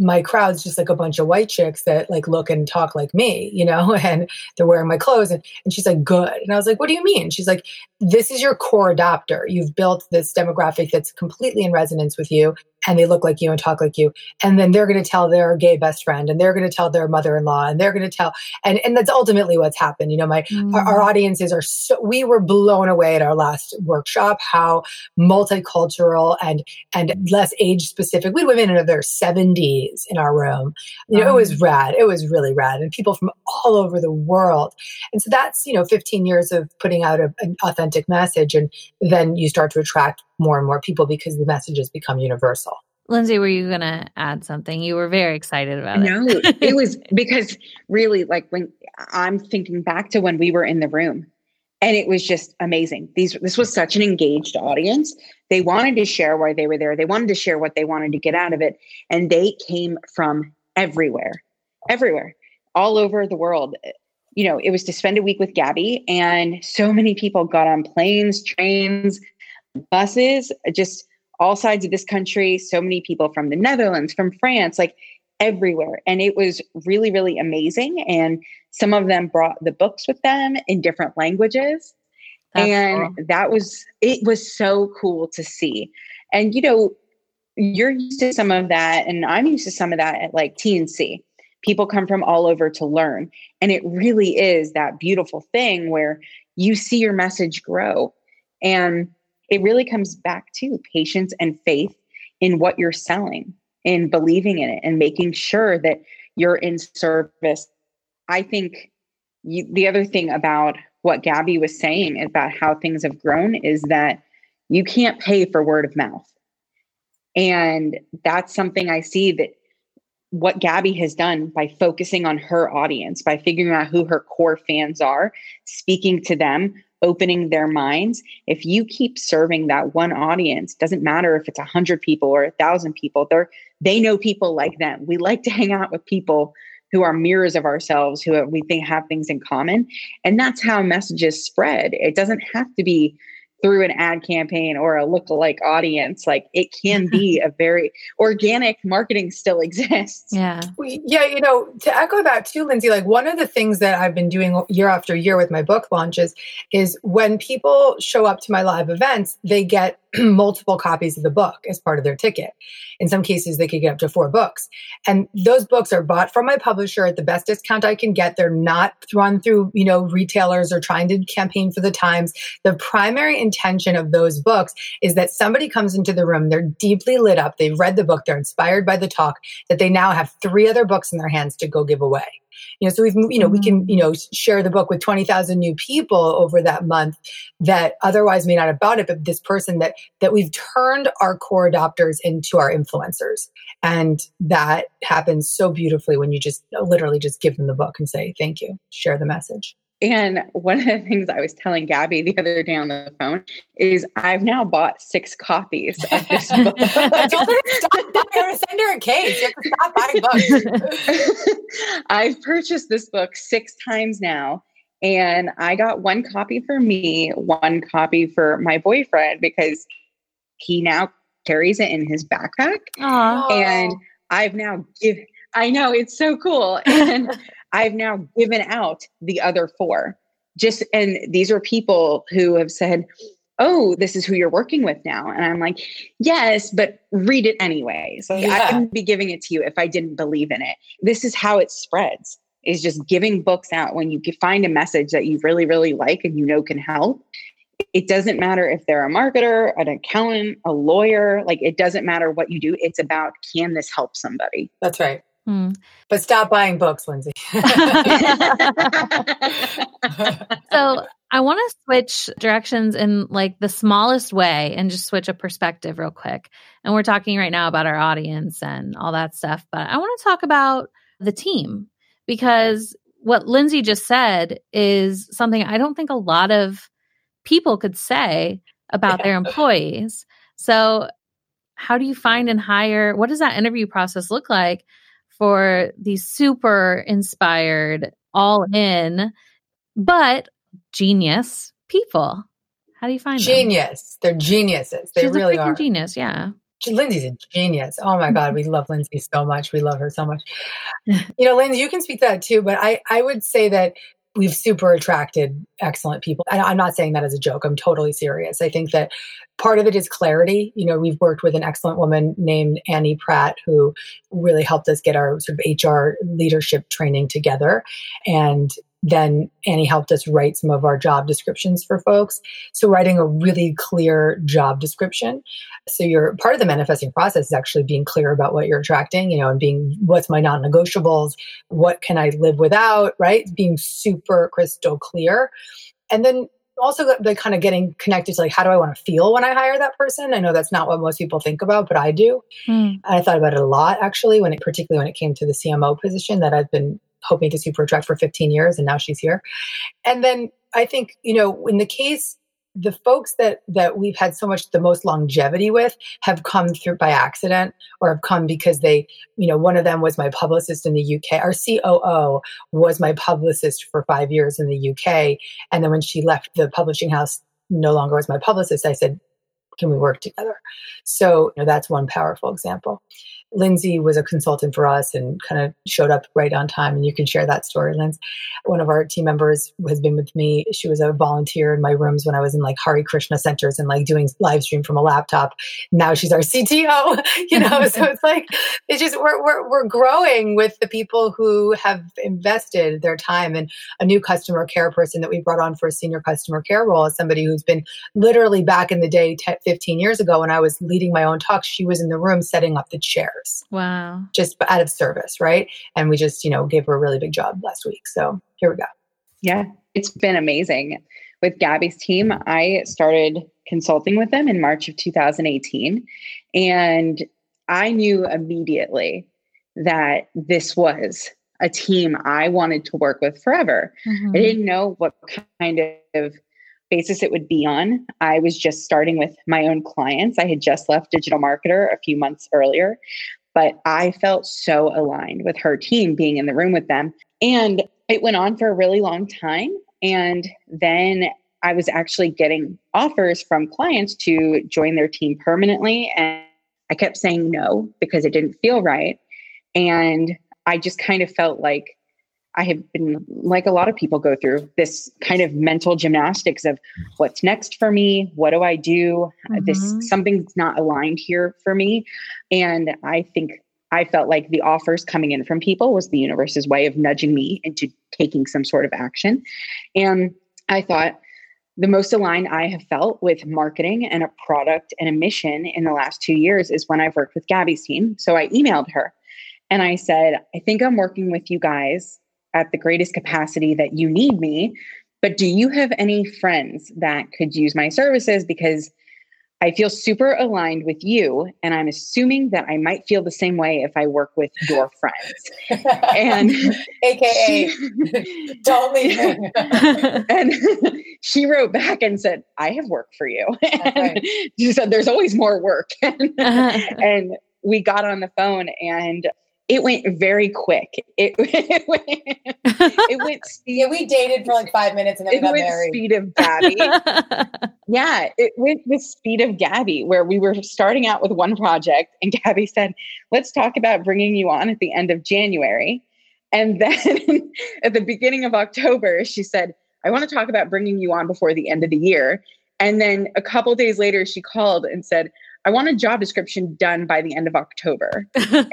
Speaker 4: my crowd's just like a bunch of white chicks that like look and talk like me, you know, <laughs> and they're wearing my clothes. And, and she's like, good. And I was like, what do you mean? She's like, this is your core adopter. You've built this demographic that's completely in resonance with you and they look like you and talk like you. And then they're going to tell their gay best friend and they're going to tell their mother-in-law and they're going to tell, and, and that's ultimately what's happened. You know, my, mm. our, our, audiences are so, we were blown away at our last workshop, how multicultural and, and less age specific. We had women in their seventies in our room. You know, um. it was rad. It was really rad and people from all over the world. And so that's, you know, 15 years of putting out a, an authentic message. And then you start to attract more and more people because the messages become universal.
Speaker 3: Lindsay, were you going to add something? You were very excited about it.
Speaker 5: No, <laughs> it was because really, like when I'm thinking back to when we were in the room, and it was just amazing. These this was such an engaged audience. They wanted to share why they were there. They wanted to share what they wanted to get out of it, and they came from everywhere, everywhere, all over the world. You know, it was to spend a week with Gabby, and so many people got on planes, trains, buses, just all sides of this country, so many people from the Netherlands, from France, like everywhere. And it was really, really amazing. And some of them brought the books with them in different languages. That's and cool. that was, it was so cool to see. And, you know, you're used to some of that, and I'm used to some of that at like T&C. People come from all over to learn. And it really is that beautiful thing where you see your message grow. And it really comes back to patience and faith in what you're selling and believing in it and making sure that you're in service. I think you, the other thing about what Gabby was saying about how things have grown is that you can't pay for word of mouth. And that's something I see that what Gabby has done by focusing on her audience, by figuring out who her core fans are, speaking to them, opening their minds. If you keep serving that one audience doesn't matter if it's a hundred people or a thousand people they're they know people like them. We like to hang out with people who are mirrors of ourselves who we think have things in common. And that's how messages spread. It doesn't have to be through an ad campaign or a look-alike audience like it can be <laughs> a very organic marketing still exists
Speaker 3: yeah
Speaker 4: yeah you know to echo that too lindsay like one of the things that i've been doing year after year with my book launches is when people show up to my live events they get <clears throat> multiple copies of the book as part of their ticket. In some cases, they could get up to four books. And those books are bought from my publisher at the best discount I can get. They're not run through, you know, retailers or trying to campaign for the times. The primary intention of those books is that somebody comes into the room, they're deeply lit up, they've read the book, they're inspired by the talk, that they now have three other books in their hands to go give away. You know, so we've, you know, we can, mm-hmm. you know, share the book with 20,000 new people over that month that otherwise may not have bought it, but this person that, that we've turned our core adopters into our influencers. And that happens so beautifully when you just literally just give them the book and say, thank you, share the message.
Speaker 5: And one of the things I was telling Gabby the other day on the phone is I've now bought six copies of this <laughs> book. I told her
Speaker 4: to stop buying, send her a case. You have to stop buying books. <laughs>
Speaker 5: I've purchased this book six times now. And I got one copy for me, one copy for my boyfriend because he now carries it in his backpack. Aww. And I've now give I know it's so cool. And <laughs> I've now given out the other four. Just and these are people who have said, "Oh, this is who you're working with now." And I'm like, "Yes, but read it anyway." So yeah. I wouldn't be giving it to you if I didn't believe in it. This is how it spreads. Is just giving books out when you find a message that you really really like and you know can help. It doesn't matter if they're a marketer, an accountant, a lawyer, like it doesn't matter what you do. It's about can this help somebody?
Speaker 4: That's right. Hmm. But stop buying books, Lindsay. <laughs> so
Speaker 3: I want to switch directions in like the smallest way and just switch a perspective real quick. And we're talking right now about our audience and all that stuff. But I want to talk about the team because what Lindsay just said is something I don't think a lot of people could say about yeah. their employees. So, how do you find and hire? What does that interview process look like? For these super inspired, all in, but genius people. How do you find
Speaker 4: genius?
Speaker 3: Them?
Speaker 4: They're geniuses. They
Speaker 3: She's
Speaker 4: really are.
Speaker 3: Genius, yeah.
Speaker 4: Lindsay's a genius. Oh my God, we love Lindsay so much. We love her so much. <laughs> You know, Lindsay, you can speak to that too, but I, I would say that we've super attracted excellent people. And I'm not saying that as a joke. I'm totally serious. I think that part of it is clarity. You know, we've worked with an excellent woman named Annie Pratt who really helped us get our sort of HR leadership training together. And then Annie helped us write some of our job descriptions for folks. So writing a really clear job description. So you're part of the manifesting process is actually being clear about what you're attracting, you know, and being what's my non-negotiables, what can I live without, right? Being super crystal clear. And then also the kind of getting connected to like how do I want to feel when I hire that person? I know that's not what most people think about, but I do. Mm. I thought about it a lot actually when it particularly when it came to the CMO position that I've been hoping to super attract for 15 years and now she's here. And then I think, you know, in the case the folks that that we've had so much the most longevity with have come through by accident or have come because they you know one of them was my publicist in the UK our COO was my publicist for 5 years in the UK and then when she left the publishing house no longer was my publicist I said can we work together? So you know, that's one powerful example Lindsay was a consultant for us and kind of showed up right on time. And you can share that story, Lindsay. One of our team members has been with me. She was a volunteer in my rooms when I was in like Hare Krishna centers and like doing live stream from a laptop. Now she's our <laughs> CTO, you know, so <laughs> it's like, it's just, we're, we're, we're growing with the people who have invested their time and a new customer care person that we brought on for a senior customer care role is somebody who's been literally back in the day, 10, 15 years ago when I was leading my own talks, she was in the room setting up the chairs hours.
Speaker 3: Wow.
Speaker 4: Just out of service, right? And we just, you know, gave her a really big job last week. So here we go.
Speaker 5: Yeah, it's been amazing. With Gabby's team, I started consulting with them in March of 2018. And I knew immediately that this was a team I wanted to work with forever. Mm-hmm. I didn't know what kind of basis it would be on. I was just starting with my own clients. I had just left Digital Marketer a few months earlier, but I felt so aligned with her team being in the room with them. And it went on for a really long time. And then I was actually getting offers from clients to join their team permanently. And I kept saying no because it didn't feel right. And I just kind of felt like I have been, like a lot of people go through, this kind of mental gymnastics of what's next for me? What do I do? Mm-hmm. This something's not aligned here for me. And I think I felt like the offers coming in from people was the universe's way of nudging me into taking some sort of action. And I thought, the most aligned I have felt with marketing and a product and a mission in the last two years is when I've worked with Gabby's team. So I emailed her and I said, I think I'm working with you guys at the greatest capacity that you need me. But do you have any friends that could use my services? Because I feel super aligned with you. And I'm assuming that I might feel the same way if I work with your <laughs> friends. <laughs> and
Speaker 4: AKA, she, <laughs> don't leave me.
Speaker 5: and she wrote back and said, I have work for you. And she said, There's always more work. Uh-huh. and we got on the phone and it went very quick. It, <laughs> it went, it went <laughs>
Speaker 4: speed. Yeah, we dated for like five minutes and then it we got went married.
Speaker 5: speed of Gabby. <laughs> yeah, it went the speed of Gabby, where we were starting out with one project, and Gabby said, "Let's talk about bringing you on at the end of January." And then at the beginning of October, she said, "I want to talk about bringing you on before the end of the year." And then a couple days later, she called and said, I want a job description done by the end of October. and, <laughs>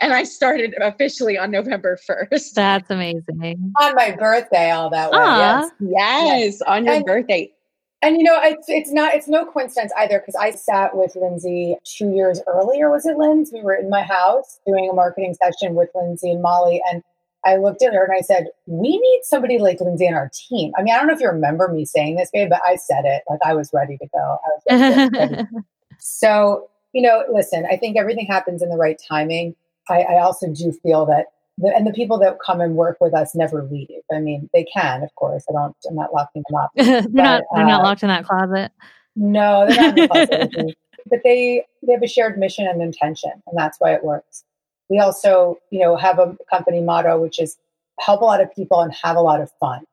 Speaker 5: and, I started officially on November 1st.
Speaker 3: That's amazing.
Speaker 4: On my birthday, all that way.
Speaker 5: Yes. yes. Yes, on your and, birthday.
Speaker 4: And you know, it's it's not it's no coincidence either because I sat with Lindsay two years earlier. Was it Lindsay? We were in my house doing a marketing session with Lindsay and Molly, and I looked at her and I said, We need somebody like Lindsay on our team. I mean, I don't know if you remember me saying this, babe, but I said it. Like I was ready to go. Ready to go. <laughs> so, you know, listen, I think everything happens in the right timing. I, I also do feel that the, and the people that come and work with us never leave. I mean, they can, of course. I don't. I'm not locking them up. <laughs>
Speaker 3: they're but, not. They're uh, not locked in that closet.
Speaker 4: No, they're not in the closet. <laughs> but they they have a shared mission and intention, and that's why it works. We also, you know, have a company motto which is help a lot of people and have a lot of fun.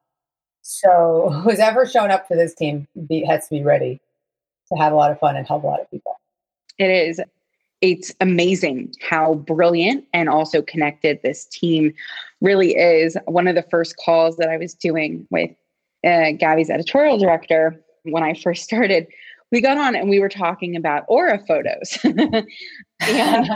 Speaker 4: So <laughs> who's ever shown up for this team be, has to be ready to have a lot of fun and help a lot of people.
Speaker 5: It is. It's amazing how brilliant and also connected this team really is. One of the first calls that I was doing with uh, Gabby's editorial director when I first started we got on and we were talking about aura photos. <laughs> And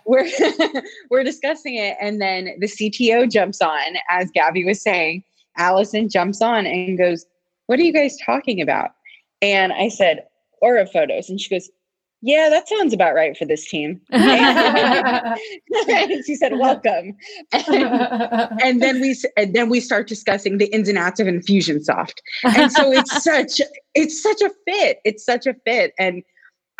Speaker 5: <laughs> we're <laughs> we're discussing it and then the cto jumps on as gabby was saying. Allison jumps on and goes what are you guys talking about? And i said aura photos. And she goes yeah, that sounds about right for this team. <laughs> <laughs> she said, "Welcome." And, <laughs> and, then we and then we start discussing the ins and outs of Infusionsoft, and so it's such it's such a fit. It's such a fit, and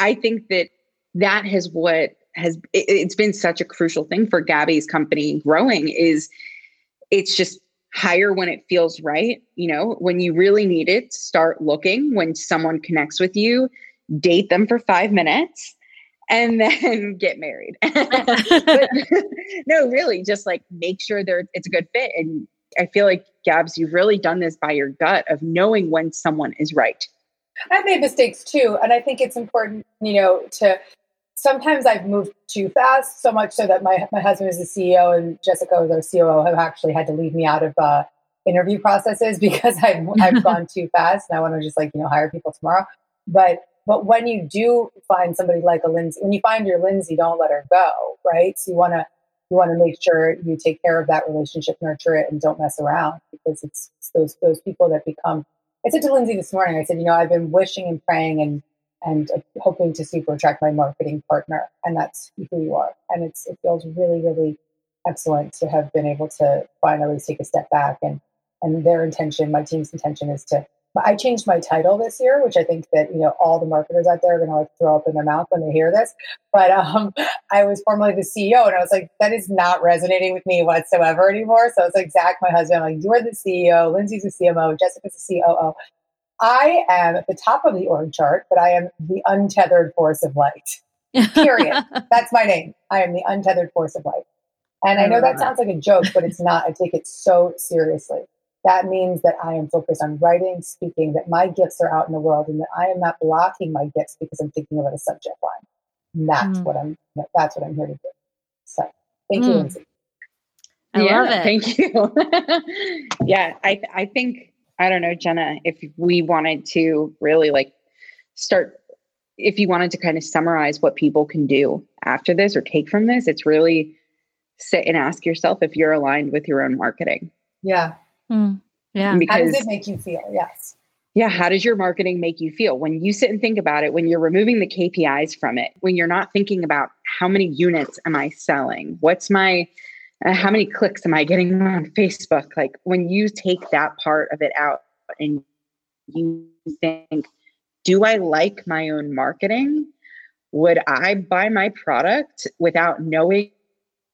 Speaker 5: I think that that has what has it, it's been such a crucial thing for Gabby's company growing is it's just hire when it feels right. You know, when you really need it, start looking. When someone connects with you date them for five minutes and then <laughs> get married. <laughs> but, no, really, just like make sure they're it's a good fit. And I feel like Gabs, you've really done this by your gut of knowing when someone is right.
Speaker 4: I've made mistakes too, and I think it's important, you know, to sometimes I've moved too fast, so much so that my my husband is the CEO and Jessica, is our COO, have actually had to leave me out of uh, interview processes <laughs> because I've I've gone too fast, and I want to just like you know hire people tomorrow. But but when you do find somebody like a Lindsay, when you find your Lindsay, don't let her go, right? So you want to you want to make sure you take care of that relationship, nurture it, and don't mess around because it's, it's those those people that become. I said to Lindsay this morning, I said, you know, I've been wishing and praying and and uh, hoping to super attract my marketing partner, and that's who you are. And it's it feels really really excellent to have been able to finally take a step back and and their intention, my team's intention, is to I changed my title this year, which I think that you know all the marketers out there are going to like throw up in their mouth when they hear this. But um, <laughs> I was formerly the CEO, and I was like, that is not resonating with me whatsoever anymore. So it's like Zach, my husband, I'm like you're the CEO, Lindsay's the CMO, Jessica's the COO. I am at the top of the org chart, but I am the untethered force of light. Period. <laughs> That's my name. I am the untethered force of light. And I know that sounds like a joke, but it's not. I take it so seriously that means that I am focused on writing, speaking, that my gifts are out in the world, and that I am not blocking my gifts because I'm thinking about a subject line. And that's mm. what I'm. That's what I'm here to do. So, thank mm. you, Lindsay.
Speaker 3: I
Speaker 5: yeah,
Speaker 3: love it.
Speaker 5: Thank you. <laughs> yeah, I I think I don't know, Jenna, if we wanted to really like start if you wanted to kind of summarize what people can do after this or take from this, it's really sit and ask yourself if you're aligned with your own marketing.
Speaker 4: Yeah. Mm.
Speaker 3: Yeah.
Speaker 4: Because, how does it make you feel? Yes.
Speaker 5: Yeah. How does your marketing make you feel? When you sit and think about it, when you're removing the KPIs from it, when you're not thinking about how many units am I selling? What's my, uh, how many clicks am I getting on Facebook? Like when you take that part of it out and you think, do I like my own marketing? Would I buy my product without knowing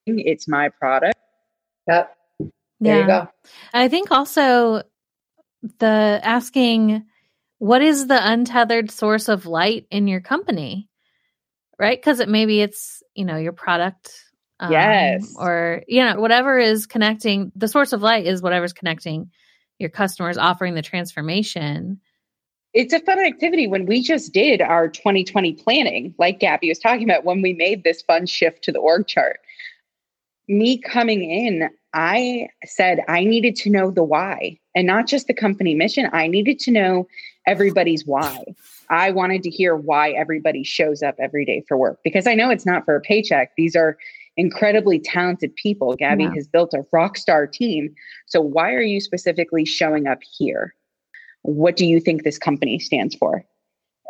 Speaker 5: it's my product?
Speaker 4: Yep. There yeah. you go.
Speaker 3: I think also the asking what is the untethered source of light in your company? Right? Because it maybe it's, you know, your product.
Speaker 5: Um, yes.
Speaker 3: Or, you know, whatever is connecting, the source of light is whatever's connecting your customers, offering the transformation.
Speaker 5: It's a fun activity when we just did our 2020 planning, like Gabby was talking about, when we made this fun shift to the org chart. Me coming in, I said I needed to know the why and not just the company mission. I needed to know everybody's why. I wanted to hear why everybody shows up every day for work because I know it's not for a paycheck. These are incredibly talented people. Gabby yeah. has built a rock star team. So, why are you specifically showing up here? What do you think this company stands for?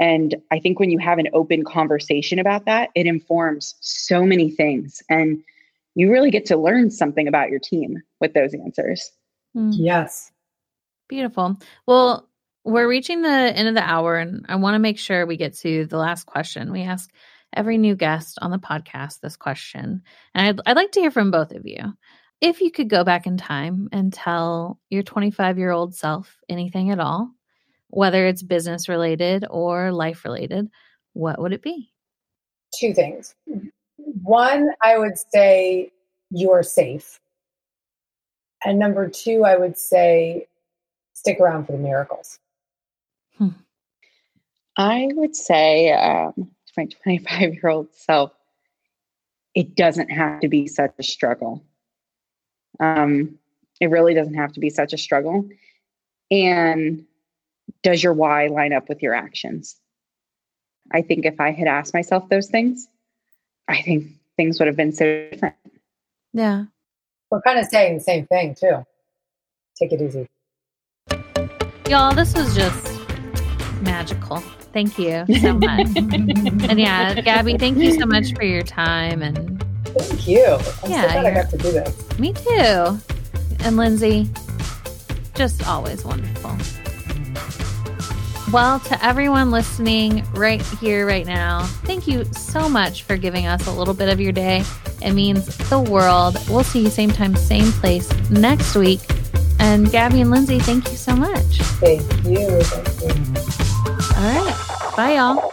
Speaker 5: And I think when you have an open conversation about that, it informs so many things. And you really get to learn something about your team with those answers.
Speaker 4: Mm. Yes.
Speaker 3: Beautiful. Well, we're reaching the end of the hour, and I want to make sure we get to the last question. We ask every new guest on the podcast this question, and I'd, I'd like to hear from both of you. If you could go back in time and tell your 25 year old self anything at all, whether it's business related or life related, what would it be?
Speaker 4: Two things. One, I would say you're safe. And number two, I would say stick around for the miracles.
Speaker 5: Hmm. I would say, um, to my <laughs> 25 year old self, it doesn't have to be such a struggle. Um, it really doesn't have to be such a struggle. And does your why line up with your actions? I think if I had asked myself those things, I think things would have been so different.
Speaker 3: Yeah.
Speaker 4: We're kind of saying the same thing too. Take it easy.
Speaker 3: Y'all, this was just magical. Thank you so <laughs> much. and yeah, Gabby, thank you so much for your time and
Speaker 4: thank you. I'm yeah, so glad I got to do this.
Speaker 3: Me too. And Lindsay, just always wonderful. Well, to everyone listening right here, right now, thank you so much for giving us a little bit of your day. It means the world. We'll see you same time, same place next week. And Gabby and Lindsay, thank you so much.
Speaker 4: Thank you. Thank you.
Speaker 3: All right. Bye, y'all.